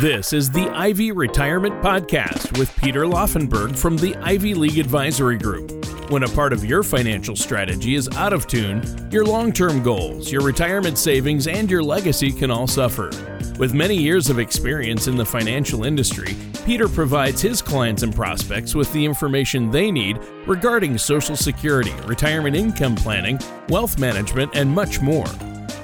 This is the Ivy Retirement Podcast with Peter Laufenberg from the Ivy League Advisory Group. When a part of your financial strategy is out of tune, your long term goals, your retirement savings, and your legacy can all suffer. With many years of experience in the financial industry, Peter provides his clients and prospects with the information they need regarding Social Security, retirement income planning, wealth management, and much more.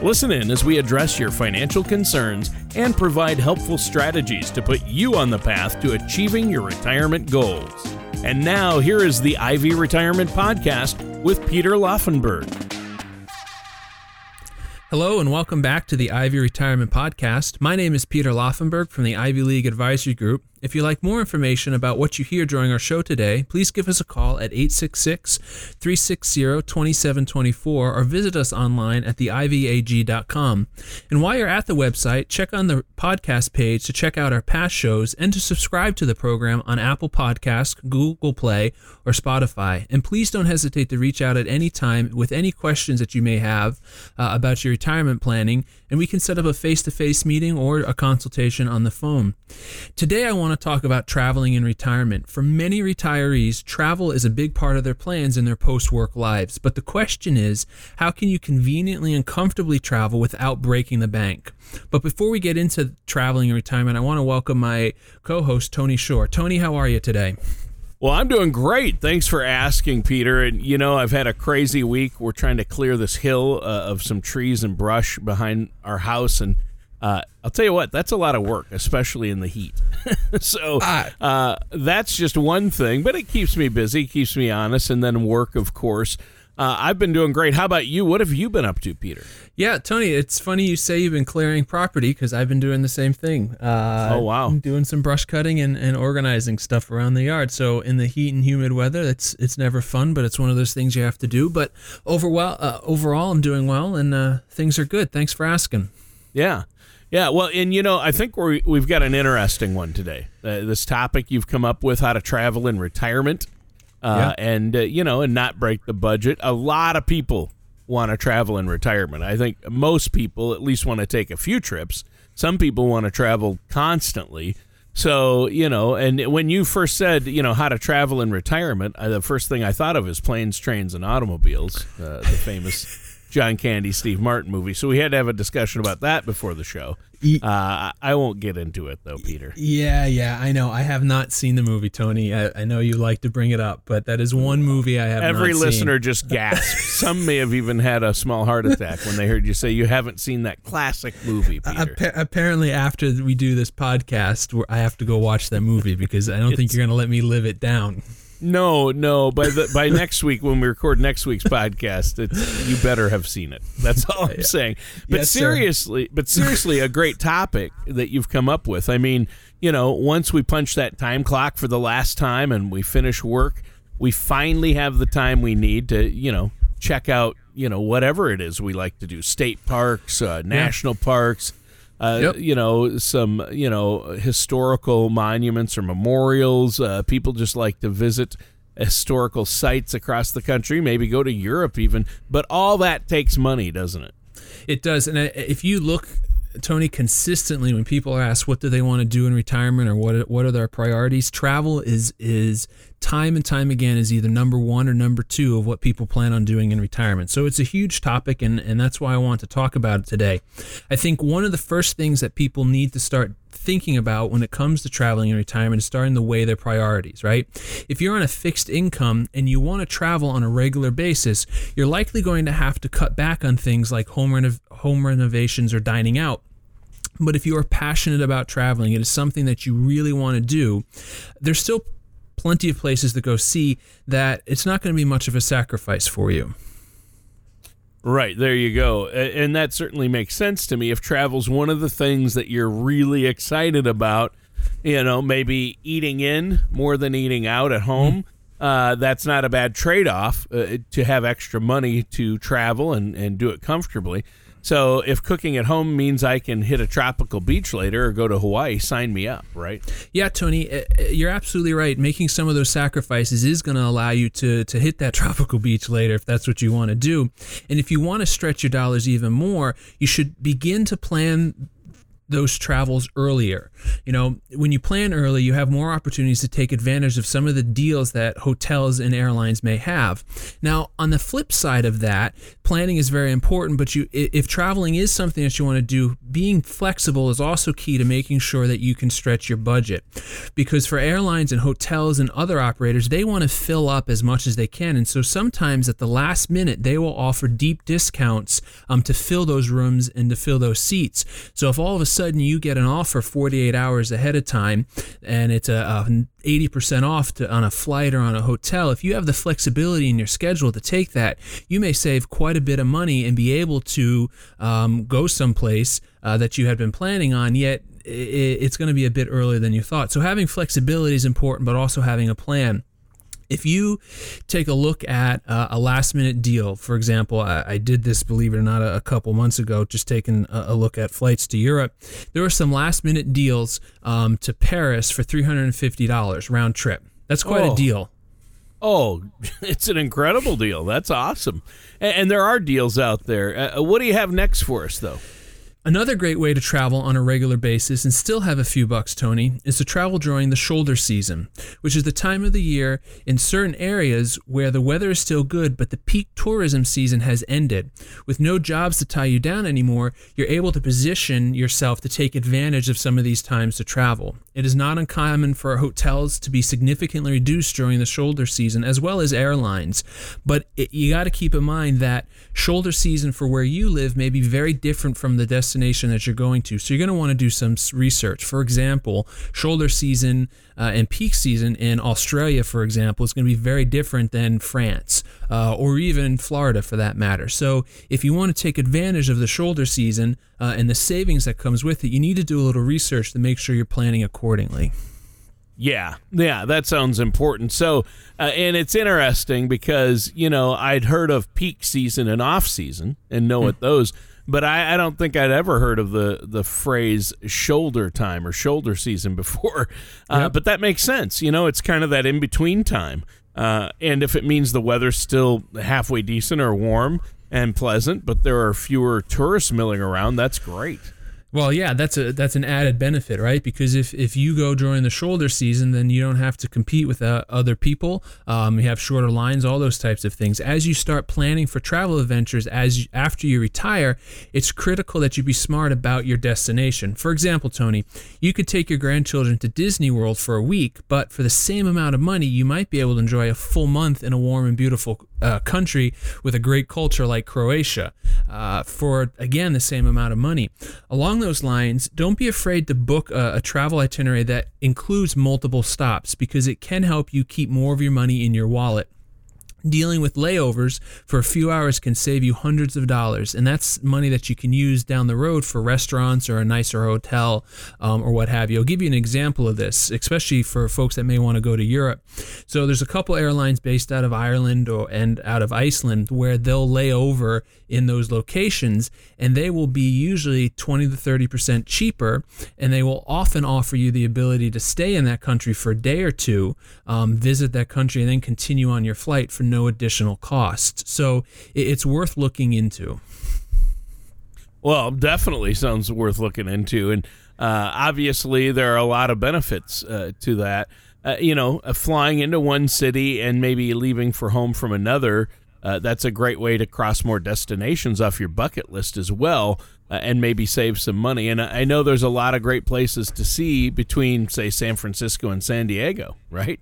Listen in as we address your financial concerns and provide helpful strategies to put you on the path to achieving your retirement goals. And now, here is the Ivy Retirement Podcast with Peter Laufenberg. Hello and welcome back to the Ivy Retirement Podcast. My name is Peter Laufenberg from the Ivy League Advisory Group. If you'd like more information about what you hear during our show today, please give us a call at 866 360 2724 or visit us online at theivag.com. And while you're at the website, check on the podcast page to check out our past shows and to subscribe to the program on Apple Podcasts, Google Play, or Spotify. And please don't hesitate to reach out at any time with any questions that you may have uh, about your retirement planning, and we can set up a face to face meeting or a consultation on the phone. Today, I want to talk about traveling in retirement. For many retirees, travel is a big part of their plans in their post work lives. But the question is, how can you conveniently and comfortably travel without breaking the bank? But before we get into traveling in retirement, I want to welcome my co host, Tony Shore. Tony, how are you today? Well, I'm doing great. Thanks for asking, Peter. And you know, I've had a crazy week. We're trying to clear this hill uh, of some trees and brush behind our house, and uh, I'll tell you what, that's a lot of work, especially in the heat. so ah. uh, that's just one thing, but it keeps me busy, keeps me honest, and then work, of course. Uh, I've been doing great. How about you? What have you been up to, Peter? Yeah, Tony, it's funny you say you've been clearing property because I've been doing the same thing. Uh, oh, wow. Doing some brush cutting and, and organizing stuff around the yard. So, in the heat and humid weather, it's it's never fun, but it's one of those things you have to do. But overall, uh, overall I'm doing well and uh, things are good. Thanks for asking. Yeah. Yeah, well, and you know, I think we we've got an interesting one today. Uh, this topic you've come up with: how to travel in retirement, uh, yeah. and uh, you know, and not break the budget. A lot of people want to travel in retirement. I think most people at least want to take a few trips. Some people want to travel constantly. So you know, and when you first said you know how to travel in retirement, uh, the first thing I thought of is planes, trains, and automobiles. Uh, the famous. John Candy, Steve Martin movie. So we had to have a discussion about that before the show. Uh, I won't get into it though, Peter. Yeah, yeah, I know. I have not seen the movie, Tony. I, I know you like to bring it up, but that is one movie I have. Every listener just gasped. Some may have even had a small heart attack when they heard you say you haven't seen that classic movie, Peter. Uh, apparently, after we do this podcast, I have to go watch that movie because I don't think you're going to let me live it down. No, no. By the by next week when we record next week's podcast, it's you better have seen it. That's all I'm saying. But yes, seriously, sir. but seriously, a great topic that you've come up with. I mean, you know, once we punch that time clock for the last time and we finish work, we finally have the time we need to, you know, check out, you know, whatever it is we like to do, state parks, uh, national yeah. parks uh, yep. you know, some, you know, historical monuments or memorials. Uh, people just like to visit historical sites across the country, maybe go to Europe even. But all that takes money, doesn't it? It does. And uh, if you look Tony, consistently when people asked what do they want to do in retirement or what what are their priorities, travel is is time and time again is either number one or number two of what people plan on doing in retirement. So it's a huge topic, and and that's why I want to talk about it today. I think one of the first things that people need to start thinking about when it comes to traveling in retirement is starting to weigh their priorities, right? If you're on a fixed income and you want to travel on a regular basis, you're likely going to have to cut back on things like home, renov- home renovations or dining out. But if you are passionate about traveling, it is something that you really want to do, there's still plenty of places to go see that it's not going to be much of a sacrifice for you. Right, there you go. And that certainly makes sense to me. If travel's one of the things that you're really excited about, you know, maybe eating in more than eating out at home, mm-hmm. Uh, that's not a bad trade off uh, to have extra money to travel and, and do it comfortably. So if cooking at home means I can hit a tropical beach later or go to Hawaii, sign me up, right? Yeah, Tony, uh, uh, you're absolutely right. Making some of those sacrifices is going to allow you to to hit that tropical beach later if that's what you want to do. And if you want to stretch your dollars even more, you should begin to plan those travels earlier. You know, when you plan early, you have more opportunities to take advantage of some of the deals that hotels and airlines may have. Now, on the flip side of that, planning is very important, but you if traveling is something that you want to do, being flexible is also key to making sure that you can stretch your budget. Because for airlines and hotels and other operators, they want to fill up as much as they can. And so sometimes at the last minute, they will offer deep discounts um, to fill those rooms and to fill those seats. So if all of a sudden you get an offer 48 hours ahead of time and it's a, a 80% off to, on a flight or on a hotel, if you have the flexibility in your schedule to take that, you may save quite a bit of money and be able to um, go someplace uh, that you had been planning on, yet it's going to be a bit earlier than you thought. So having flexibility is important, but also having a plan if you take a look at uh, a last minute deal, for example, I, I, did this, believe it or not, a, a couple months ago, just taking a, a, look at flights to Europe. There were some last minute deals um, to Paris for $350 round trip. That's quite oh. a deal. Oh, it's an incredible deal. That's awesome. And, and there are deals out there. Uh, what do you have next for us, though? Another great way to travel on a regular basis and still have a few bucks, Tony, is to travel during the shoulder season, which is the time of the year in certain areas where the weather is still good, but the peak tourism season has ended. With no jobs to tie you down anymore, you're able to position yourself to take advantage of some of these times to travel. It is not uncommon for hotels to be significantly reduced during the shoulder season, as well as airlines. But it, you got to keep in mind that shoulder season for where you live may be very different from the destination destination that you're going to. So you're going to want to do some research. For example, shoulder season uh, and peak season in Australia, for example, is going to be very different than France uh, or even Florida for that matter. So if you want to take advantage of the shoulder season uh, and the savings that comes with it, you need to do a little research to make sure you're planning accordingly. Yeah, yeah, that sounds important. So, uh, and it's interesting because you know I'd heard of peak season and off season and know what those but I, I, don't think I'd ever heard of the the phrase shoulder time or shoulder season before. Uh, yep. But that makes sense. You know, it's kind of that in between time. Uh, and if it means the weather's still halfway decent or warm and pleasant, but there are fewer tourists milling around, that's great. Well, yeah, that's a that's an added benefit, right? Because if, if you go during the shoulder season, then you don't have to compete with uh, other people. Um, you have shorter lines, all those types of things. As you start planning for travel adventures, as you, after you retire, it's critical that you be smart about your destination. For example, Tony, you could take your grandchildren to Disney World for a week, but for the same amount of money, you might be able to enjoy a full month in a warm and beautiful uh, country with a great culture like Croatia uh, for again the same amount of money. Along those lines, don't be afraid to book a, a, travel itinerary that includes multiple stops because it can help you keep more of your money in your wallet. Dealing with layovers for a few hours can save you hundreds of dollars, and that's money that you can use down the road for restaurants or a nicer hotel um, or what have you. I'll give you an example of this, especially for folks that may want to go to Europe. So there's a couple airlines based out of Ireland or and out of Iceland where they'll lay over in those locations, and they will be usually 20 to 30 percent cheaper, and they will often offer you the ability to stay in that country for a day or two, um, visit that country, and then continue on your flight for no additional cost. So it's worth looking into. Well, definitely sounds worth looking into. And uh, obviously, there are a lot of benefits uh, to that. Uh, you know, uh, flying into one city and maybe leaving for home from another, uh, that's a great way to cross more destinations off your bucket list as well. Uh, and maybe save some money. And I know there's a lot of great places to see between, say, San Francisco and San Diego, right?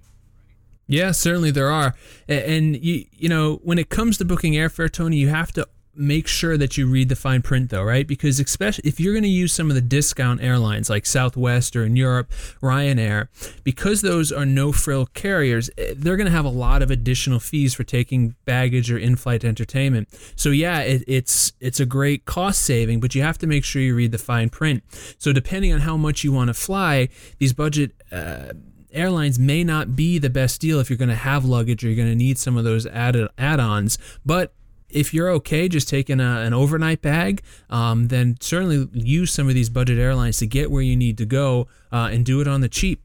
Yeah, certainly there are. And you you know, when it comes to booking airfare, Tony, you have to make sure that you read the fine print though, right? Because especially if you're going to use some of the discount airlines like Southwest or in Europe, Ryanair, because those are no frill carriers, eh, they're going to have a lot of additional fees for taking baggage or in-flight entertainment. So yeah, it, it's it's a great cost saving, but you have to make sure you read the fine print. So depending on how much you want to fly, these budget uh, airlines may not be the best deal if you're going to have luggage or you're going to need some of those added add-ons but if you're okay just taking a, an overnight bag, um, then certainly use some of these budget airlines to get where you need to go uh, and do it on the cheap.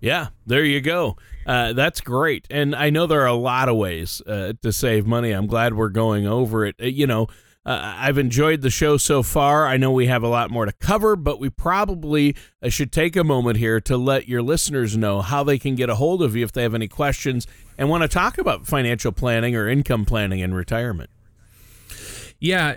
Yeah, there you go. Uh, that's great. And I know there are a lot of ways uh, to save money. I'm glad we're going over it. Uh, you know, Uh, I've enjoyed the show so far. I know we have a lot more to cover, but we probably uh, should take a moment here to let your listeners know how they can get a hold of you if they have any questions and want to talk about financial planning or income planning in retirement. Yeah,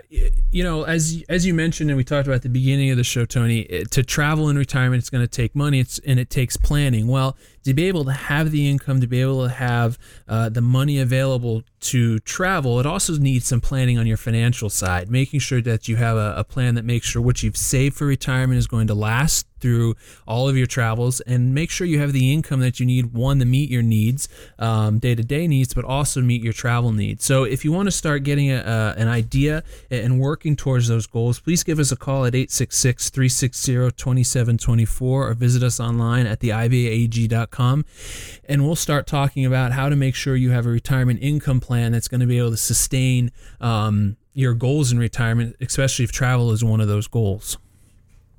you know, as as you mentioned and we talked about at the beginning of the show, Tony, to travel in retirement, it's going to take money. It's and it takes planning. Well, to be able to have the income, to be able to have uh, the money available to travel, it also needs some planning on your financial side, making sure that you have a, a plan that makes sure what you've saved for retirement is going to last through all of your travels and make sure you have the income that you need one to meet your needs day to day needs but also meet your travel needs. So if you want to start getting a, a, an idea and working towards those goals please give us a call at 866-360-2724 or visit us online at theivaag.com and we'll start talking about how to make sure you have a retirement income plan that's going to be able to sustain um, your goals in retirement, especially if travel is one of those goals.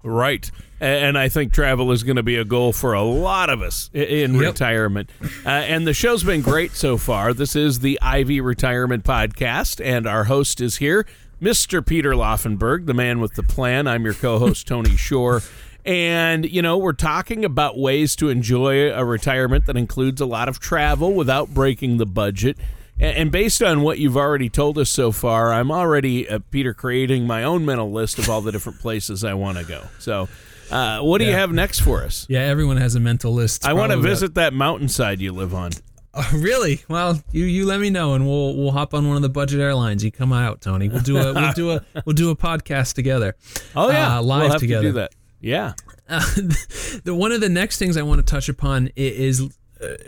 Right. And I think travel is going to be a goal for a lot of us in yep. retirement. Uh, and the show's been great so far. This is the Ivy Retirement Podcast, and our host is here, Mr. Peter Laufenberg, the man with the plan. I'm your co host, Tony Shore. And, you know, we're talking about ways to enjoy a retirement that includes a lot of travel without breaking the budget. And based on what you've already told us so far, I'm already, uh, Peter, creating my own mental list of all the different places I want to go. So, uh, what do yeah. you have next for us? Yeah, everyone has a mental list. I want to visit that mountainside you live on. Oh, really? Well, you you let me know, and we'll we'll hop on one of the budget airlines. You come out, Tony. We'll do a we'll do a we'll do a podcast together. Oh yeah, uh, live we'll together. To do that. Yeah. Uh, the one of the next things I want to touch upon is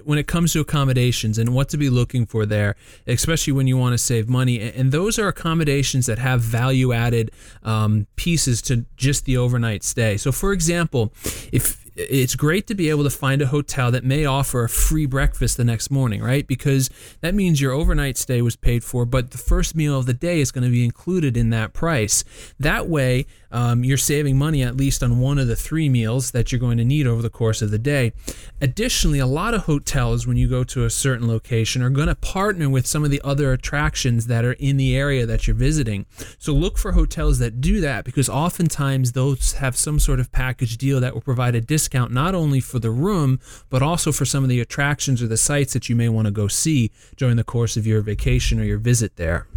when it comes to accommodations and what to be looking for there, especially when you want to save money. And those are accommodations that have value added um, pieces to just the overnight stay. So, for example, if it's great to be able to find a hotel that may offer a free breakfast the next morning, right? Because that means your overnight stay was paid for, but the first meal of the day is going to be included in that price. That way, um, you're saving money at least on one of the three meals that you're going to need over the course of the day. Additionally, a lot of hotels, when you go to a certain location, are going to partner with some of the other attractions that are in the area that you're visiting. So look for hotels that do that because oftentimes those have some sort of package deal that will provide a discount not only for the room, but also for some of the attractions or the sites that you may want to go see during the course of your vacation or your visit there.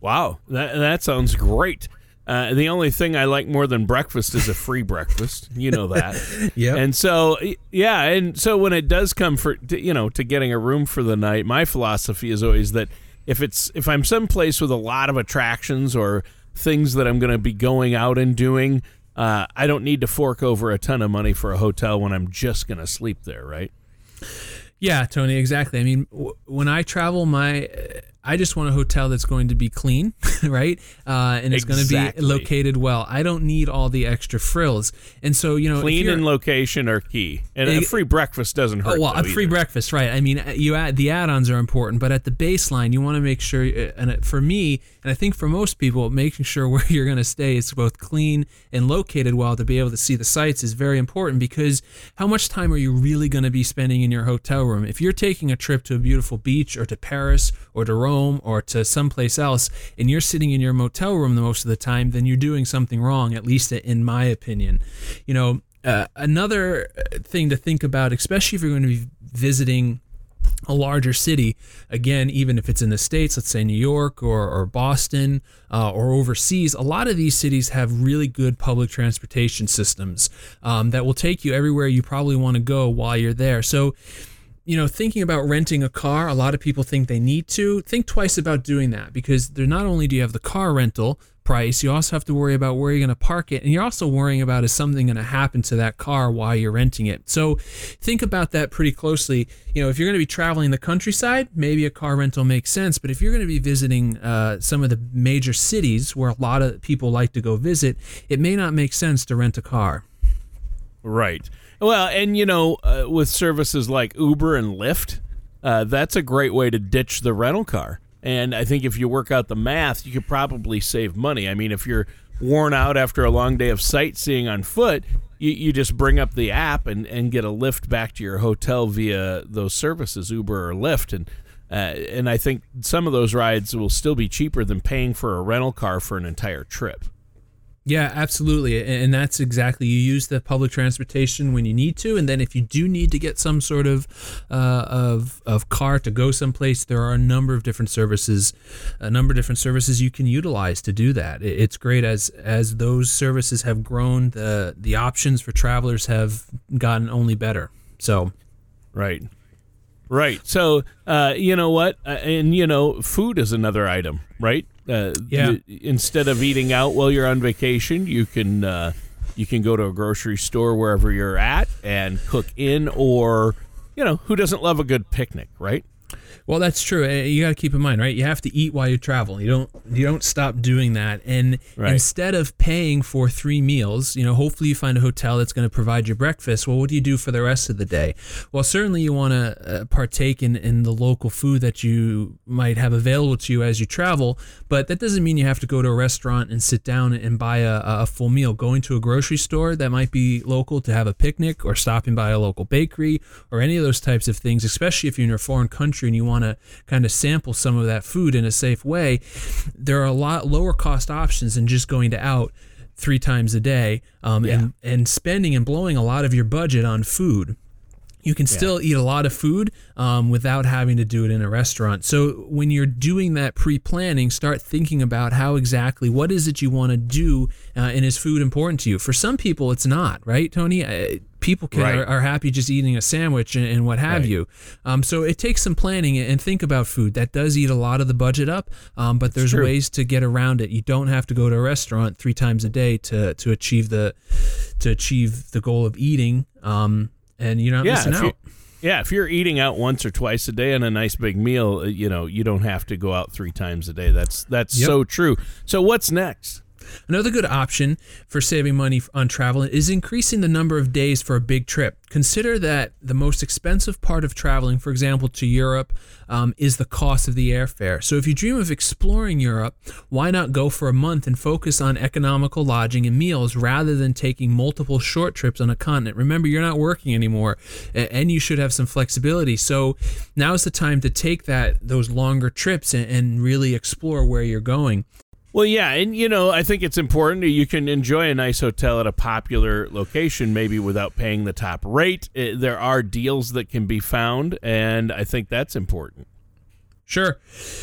Wow, that, that sounds great. Uh, the only thing I like more than breakfast is a free breakfast. You know that. yeah. And so, yeah, and so when it does come for you know to getting a room for the night, my philosophy is always that if it's if I'm someplace with a lot of attractions or things that I'm going to be going out and doing, uh, I don't need to fork over a ton of money for a hotel when I'm just going to sleep there, right? Yeah, Tony, exactly. I mean, w- when I travel, my I just want a hotel that's going to be clean, right? Uh, and it's exactly. going to be located well. I don't need all the extra frills. And so, you know, clean and location are key. And it, a free breakfast doesn't hurt. Oh, well, a free breakfast, right? I mean, uh, you add the add-ons are important, but at the baseline, you want to make sure. Uh, and for me, and I think for most people, making sure where you're going to stay is both clean and located well to be able to see the sights is very important because how much time are you really going to be spending in your hotel room? If you're taking a trip to a beautiful beach or to Paris or to Rome home or to someplace else and you're sitting in your motel room the most of the time, then you're doing something wrong, at least in my opinion. You know, uh, another thing to think about, especially if you're going to be visiting a larger city, again, even if it's in the States, let's say New York or, or Boston uh, or overseas, a lot of these cities have really good public transportation systems um, that will take you everywhere you probably want to go while you're there. So, you know, thinking about renting a car, a lot of people think they need to. Think twice about doing that because there not only do you have the car rental price, you also have to worry about where you're going to park it. And you're also worrying about is something going to happen to that car while you're renting it. So think about that pretty closely. You know, if you're going to be traveling the countryside, maybe a car rental makes sense. But if you're going to be visiting uh, some of the major cities where a lot of people like to go visit, it may not make sense to rent a car. Right. Well, and you know, uh, with services like Uber and Lyft, uh, that's a great way to ditch the rental car. And I think if you work out the math, you could probably save money. I mean, if you're worn out after a long day of sightseeing on foot, you, you just bring up the app and, and get a lift back to your hotel via those services, Uber or Lyft. And Uh, and I think some of those rides will still be cheaper than paying for a rental car for an entire trip. Yeah, absolutely. And that's exactly you use the public transportation when you need to, and then if you do need to get some sort of uh, of of car to go someplace, there are a number of different services, a number of different services you can utilize to do that. It's great as as those services have grown, the the options for travelers have gotten only better. So, right. Right. So, uh, you know what? Uh, and, you know, food is another item, right? Uh, yeah. You, instead of eating out while you're on vacation, you can uh, you can go to a grocery store wherever you're at and cook in, or you know, who doesn't love a good picnic, right? Well, that's true. Eh, you got to keep in mind, right? You have to eat while you travel. You don't you don't stop doing that. And right. instead of paying for three meals, you know, hopefully you find a hotel that's going to provide you breakfast. Well, what do you do for the rest of the day? Well, certainly you want to uh, partake in in the local food that you might have available to you as you travel, but that doesn't mean you have to go to a restaurant and sit down and buy a, a full meal. Going to a grocery store that might be local to have a picnic, or stopping by a local bakery, or any of those types of things, especially if you're in a foreign country and you want to kind of sample some of that food in a safe way, there are a lot lower cost options than just going to out three times a day um, yeah. and, and spending and blowing a lot of your budget on food you can still yeah. eat a lot of food um, without having to do it in a restaurant. So when you're doing that pre-planning, start thinking about how exactly what is it you want to do, uh, and is food important to you? For some people, it's not, right, Tony? Uh, people can, right. are, are, happy just eating a sandwich and, and what have right. you. Um, so it takes some planning and think about food. That does eat a lot of the budget up, um, but there's ways to get around it. You don't have to go to a restaurant three times a day to to achieve the to achieve the goal of eating. Um, and you're not yeah, missing out. Yeah, if you're eating out once or twice a day on a nice big meal, uh, you know you don't have to go out three times a day. That's that's yep. so true. So what's next? Another good option for saving money on travel is increasing the number of days for a big trip. Consider that the most expensive part of traveling, for example, to Europe, um, is the cost of the airfare. So if you dream of exploring Europe, why not go for a month and focus on economical lodging and meals rather than taking multiple short trips on a continent? Remember, you're not working anymore, and you should have some flexibility. So now is the time to take that those longer trips and, and really explore where you're going. Well, yeah, and you know, I think it's important you can enjoy a nice hotel at a popular location, maybe without paying the top rate. Eh, there are deals that can be found, and I think that's important. Sure,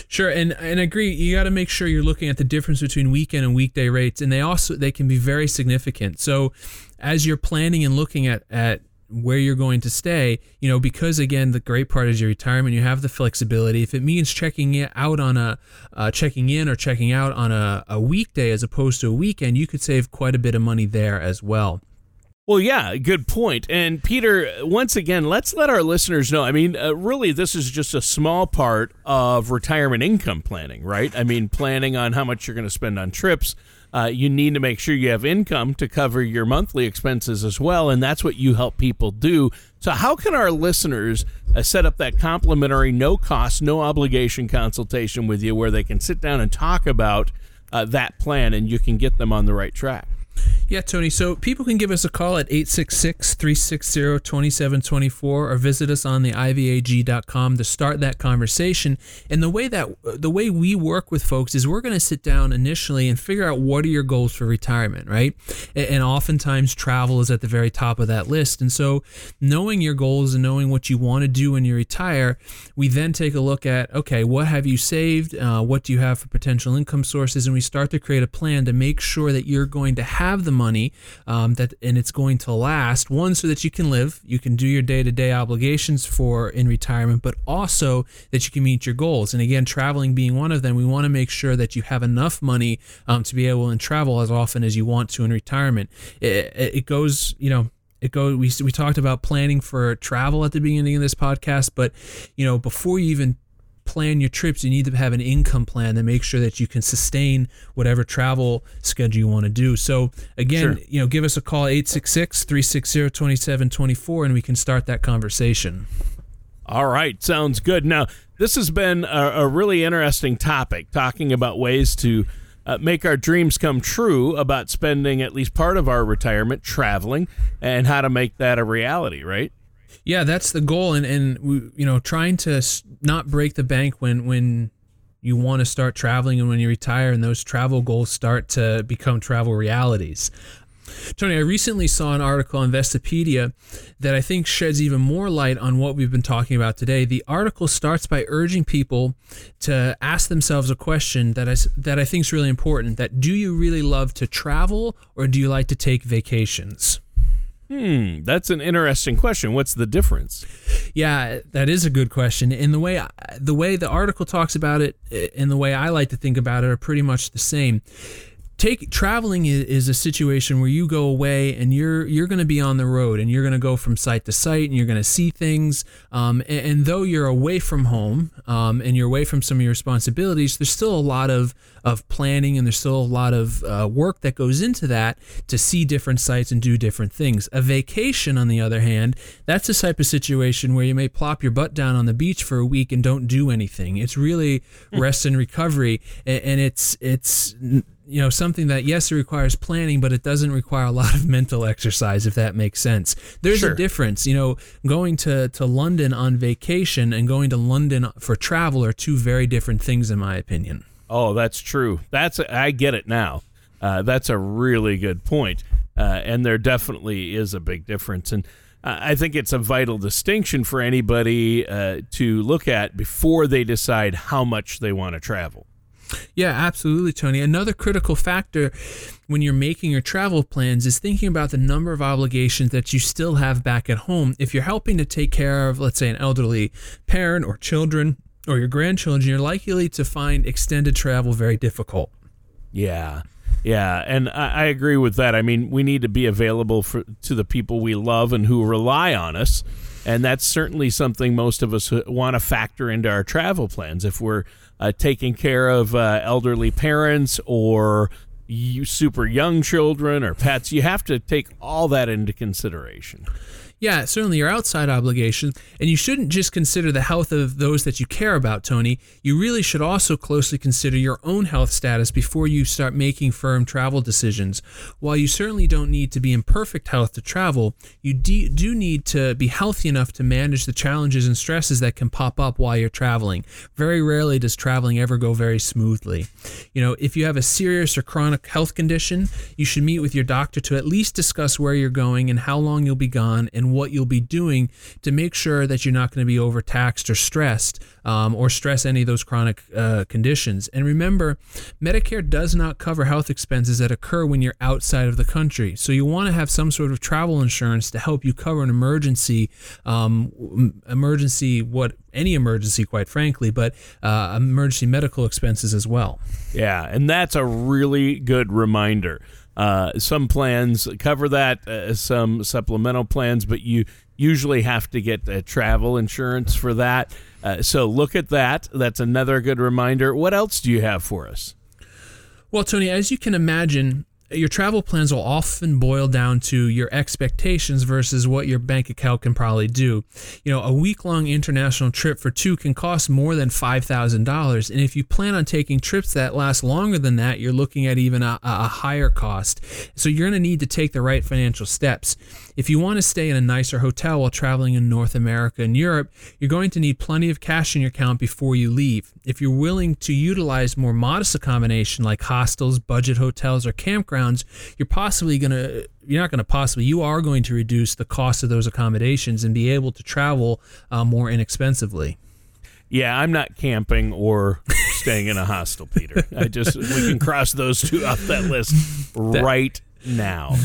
sure, and and I agree. You got to make sure you're looking at the difference between weekend and weekday rates, and they also they can be very significant. So, as you're planning and looking at at where you're going to stay, you know, because again, the great part is your retirement, you have the flexibility. If it means checking it out on a, uh, checking in or checking out on a, a weekday as opposed to a weekend, you could save quite a bit of money there as well. Well, yeah, good point. And Peter, once again, let's let our listeners know. I mean, uh, really, this is just a small part of retirement income planning, right? I mean, planning on how much you're going to spend on trips, uh, you need to make sure you have income to cover your monthly expenses as well, and that's what you help people do. So, how can our listeners uh, set up that complimentary, no cost, no obligation consultation with you where they can sit down and talk about uh, that plan and you can get them on the right track? Yeah, Tony. So people can give us a call at 866 360 2724 or visit us on the ivag.com to start that conversation. And the way that the way we work with folks is we're going to sit down initially and figure out what are your goals for retirement, right? And oftentimes travel is at the very top of that list. And so knowing your goals and knowing what you want to do when you retire, we then take a look at okay, what have you saved? Uh, what do you have for potential income sources? And we start to create a plan to make sure that you're going to have have the money um, that and it's going to last one so that you can live you can do your day-to-day obligations for in retirement but also that you can meet your goals. And again traveling being one of them we want to make sure that you have enough money um, to be able to travel as often as you want to in retirement. It, it goes you know it goes we, we talked about planning for travel at the beginning of this podcast but you know before you even plan your trips, you need to have an income plan that makes sure that you can sustain whatever travel schedule you want to do. So again, sure. you know, give us a call 866-360-2724 and we can start that conversation. All right, sounds good. Now, this has been a, a really interesting topic talking about ways to uh, make our dreams come true about spending at least part of our retirement traveling and how to make that a reality, right? Yeah, that's the goal, and and you know, trying to not break the bank when when you want to start traveling and when you retire, and those travel goals start to become travel realities. Tony, I recently saw an article on Investopedia that I think sheds even more light on what we've been talking about today. The article starts by urging people to ask themselves a question that I, that I think is really important that do you really love to travel or do you like to take vacations? Hmm, that's an interesting question. What's the difference? Yeah, that is a good question. And the way the way the article talks about it and the way I like to think about it are pretty much the same. Take traveling is, a situation where you go away and you're you're going to be on the road and you're going to go from site to site and you're going to see things. Um, and, and though you're away from home um, and you're away from some of your responsibilities, there's still a lot of of planning and there's still a lot of uh, work that goes into that to see different sites and do different things. A vacation, on the other hand, that's a type of situation where you may plop your butt down on the beach for a week and don't do anything. It's really rest and recovery, and, and it's it's you know something that yes it requires planning but it doesn't require a lot of mental exercise if that makes sense there's Sure. a difference you know going to, to london on vacation and going to london for travel are two very different things in my opinion Oh, that's true. That's I get it now. Uh, that's a really good point. Uh, and there definitely is a big difference. And I think it's a vital distinction for anybody uh, to look at before they decide how much they want to travel. Yeah, absolutely, Tony. Another critical factor when you're making your travel plans is thinking about the number of obligations that you still have back at home. If you're helping to take care of, let's say, an elderly parent or children or your grandchildren, you're likely to find extended travel very difficult. Yeah. Yeah, and I, I agree with that. I mean, we need to be available for to the people we love and who rely on us, and that's certainly something most of us want to factor into our travel plans. If we're uh, taking care of uh, elderly parents or you super young children or pets, you have to take all that into consideration. Yeah, certainly your outside obligations, and you shouldn't just consider the health of those that you care about, Tony. You really should also closely consider your own health status before you start making firm travel decisions. While you certainly don't need to be in perfect health to travel, you de- do need to be healthy enough to manage the challenges and stresses that can pop up while you're traveling. Very rarely does traveling ever go very smoothly. You know, if you have a serious or chronic health condition, you should meet with your doctor to at least discuss where you're going and how long you'll be gone and what you'll be doing to make sure that you're not going to be overtaxed or stressed um, or stress any of those chronic uh, conditions. And remember, Medicare does not cover health expenses that occur when you're outside of the country. So you want to have some sort of travel insurance to help you cover an emergency, um, emergency, what any emergency, quite frankly, but uh, emergency medical expenses as well. Yeah, and that's a really good reminder. Uh, some plans cover that, uh, some supplemental plans, but you usually have to get uh, travel insurance for that. Uh, so look at that. That's another good reminder. What else do you have for us? Well, Tony, as you can imagine, your travel plans will often boil down to your expectations versus what your bank account can probably do. You know, a week long international trip for two can cost more than $5,000. And if you plan on taking trips that last longer than that, you're looking at even a, a higher cost. So you're going to need to take the right financial steps. If you want to stay in a nicer hotel while traveling in North America and Europe, you're going to need plenty of cash in your account before you leave. If you're willing to utilize more modest accommodation like hostels, budget hotels, or campgrounds, you're possibly going to you're not going to possibly you are going to reduce the cost of those accommodations and be able to travel uh, more inexpensively. Yeah, I'm not camping or staying in a hostel, Peter. I just we can cross those two off that list right now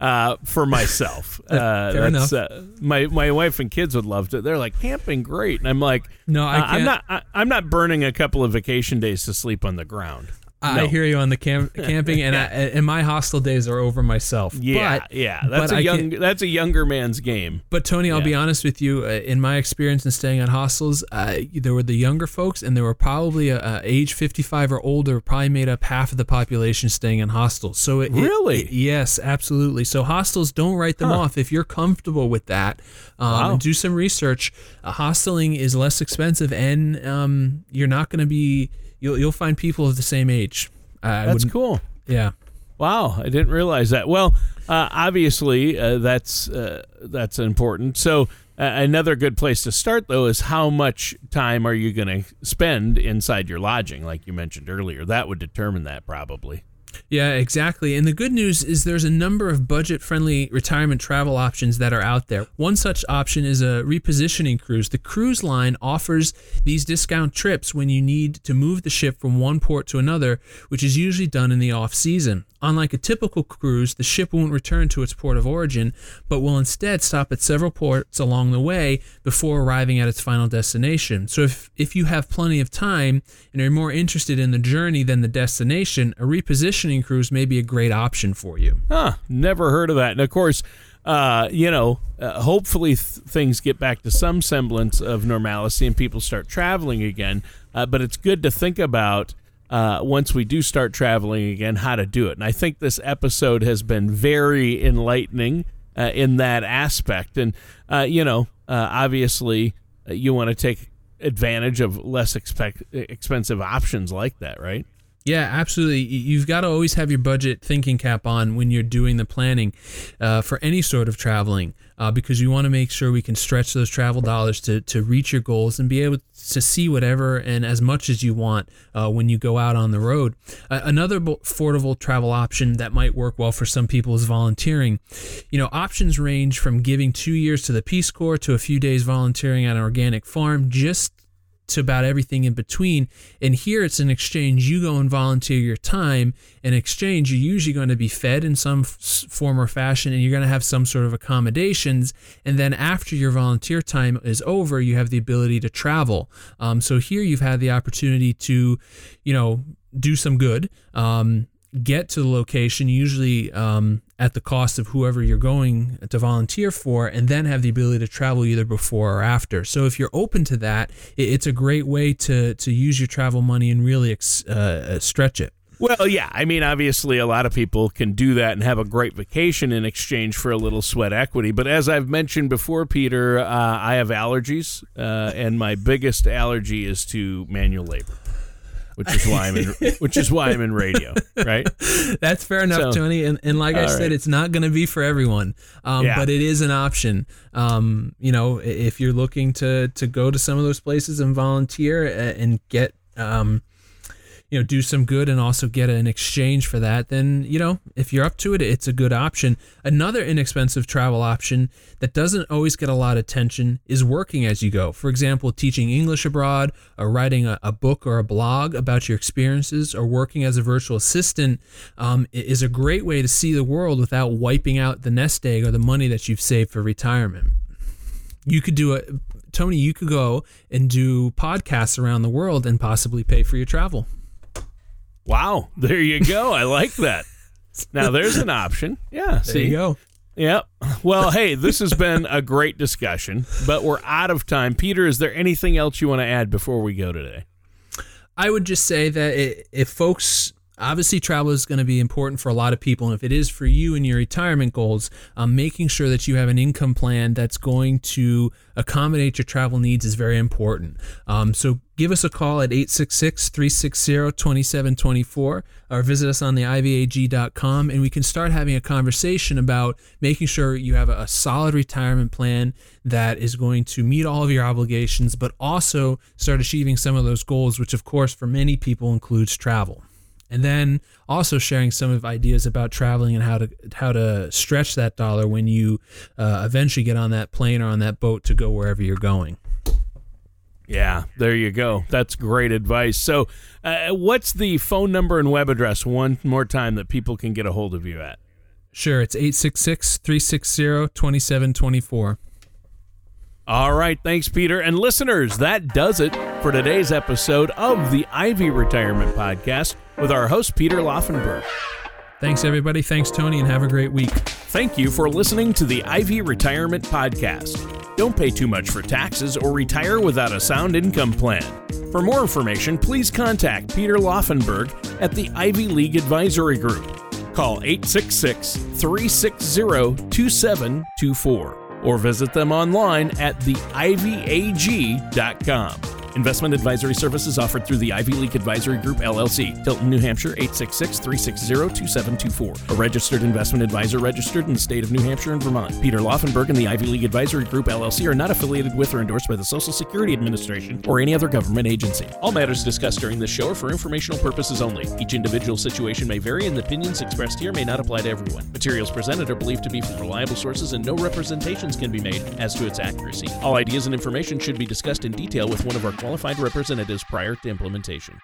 uh, for myself. Uh, Fair that's uh, my my wife and kids would love to. They're like camping, great, and I'm like, No, I uh, I'm can't- not. I, I'm not burning a couple of vacation days to sleep on the ground. I No. hear you on the camp, camping, and I, and my hostel days are over myself. Yeah, but, yeah, that's a I young can- that's a younger man's game. But Tony, I'll Yeah. be honest with you. Uh, in my experience in staying at hostels, uh, there were the younger folks, and there were probably uh, uh, age 55 or older, probably made up half of the population staying in hostels. So it, Really? it- yes, absolutely. So hostels, don't write them off if you're comfortable with that. Um, Wow. do some research. Uh, hosteling is less expensive, and um, you're not going to be. You'll you'll find people of the same age. Uh, That's cool. Yeah. Wow, I didn't realize that. Well, uh, obviously uh, that's uh, that's important. So uh, another good place to start, though, is how much time are you going to spend inside your lodging, like you mentioned earlier. That would determine that probably. Yeah, exactly. And the good news is there's a number of budget friendly retirement travel options that are out there. One such option is a repositioning cruise. The cruise line offers these discount trips when you need to move the ship from one port to another, which is usually done in the off season. Unlike a typical cruise, the ship won't return to its port of origin, but will instead stop at several ports along the way before arriving at its final destination. So if, if you have plenty of time and are more interested in the journey than the destination, a repositioning cruise may be a great option for you. Huh, never heard of that. And of course, uh, you know, uh, hopefully th- things get back to some semblance of normalcy and people start traveling again. Uh, but it's good to think about uh, once we do start traveling again, how to do it. And I think this episode has been very enlightening uh, in that aspect. And, uh, you know, obviously, you want to take advantage of less expect- expensive options like that, right? Yeah, absolutely. You've got to always have your budget thinking cap on when you're doing the planning uh, for any sort of traveling uh, because you want to make sure we can stretch those travel dollars to, to reach your goals and be able to see whatever and as much as you want uh, when you go out on the road. Another affordable travel option that might work well for some people is volunteering. You know, options range from giving two years to the Peace Corps to a few days volunteering at an organic farm just to about everything in between. And here it's an exchange. You go and volunteer your time. In exchange, you're usually going to be fed in some form or fashion, and you're going to have some sort of accommodations. And then after your volunteer time is over, you have the ability to travel. Um, so here you've had the opportunity to, you know, do some good. Um, get to the location, usually um, at the cost of whoever you're going to volunteer for, and then have the ability to travel either before or after. So if you're open to that, it's a great way to to use your travel money and really ex, uh, stretch it. Well, yeah. I mean, obviously, a lot of people can do that and have a great vacation in exchange for a little sweat equity. But as I've mentioned before, Peter, uh, I have allergies, uh, and my biggest allergy is to manual labor which is why I'm in which is why I'm in radio, right? That's fair enough, so, Tony. And, and like I said, right. it's not going to be for everyone, um, yeah. but it is an option. Um, you know, if you're looking to to go to some of those places and volunteer and get um, you know do some good and also get an exchange for that then you know if you're up to it it's a good option. Another inexpensive travel option that doesn't always get a lot of attention is working as you go. For example teaching english abroad or writing a, a book or a blog about your experiences or working as a virtual assistant um, is a great way to see the world without wiping out the nest egg or the money that you've saved for retirement. You could do a Tony, you could go and do podcasts around the world and possibly pay for your travel. Wow, there you go. I like that. Now there's an option. Yeah, there see? you go. Yep. Well, hey, this has been a great discussion, but we're out of time. Peter, is there anything else you want to add before we go today? I would just say that if folks obviously travel is going to be important for a lot of people and if it is for you and your retirement goals um, making sure that you have an income plan that's going to accommodate your travel needs is very important. Um, so give us a call at 866-360-2724 or visit us on the ivag.com and we can start having a conversation about making sure you have a solid retirement plan that is going to meet all of your obligations but also start achieving some of those goals which of course for many people includes travel and then also sharing some of ideas about traveling and how to how to stretch that dollar when you uh, eventually get on that plane or on that boat to go wherever you're going. Yeah, there you go. That's great advice. So, uh, what's the phone number and web address one more time that people can get a hold of you at? Sure, it's 866 360 2724. All right, thanks, Peter. And listeners, that does it for today's episode of the Ivy Retirement Podcast with our host, Peter Laufenberg. Thanks, everybody. Thanks, Tony, and have a great week. Thank you for listening to the Ivy Retirement Podcast. Don't pay too much for taxes or retire without a sound income plan. For more information, please contact Peter Laufenberg at the Ivy League Advisory Group. Call 866 360 2724 or visit them online at theivyag.com. Investment advisory services offered through the Ivy League Advisory Group LLC, Tilton, New Hampshire 866-360-2724. A registered investment advisor registered in the state of New Hampshire and Vermont. Peter Laufenberg and the Ivy League Advisory Group LLC are not affiliated with or endorsed by the Social Security Administration or any other government agency. All matters discussed during this show are for informational purposes only. Each individual situation may vary and the opinions expressed here may not apply to everyone. Materials presented are believed to be from reliable sources and no representations can be made as to its accuracy. All ideas and information should be discussed in detail with one of our qualified representatives prior to implementation.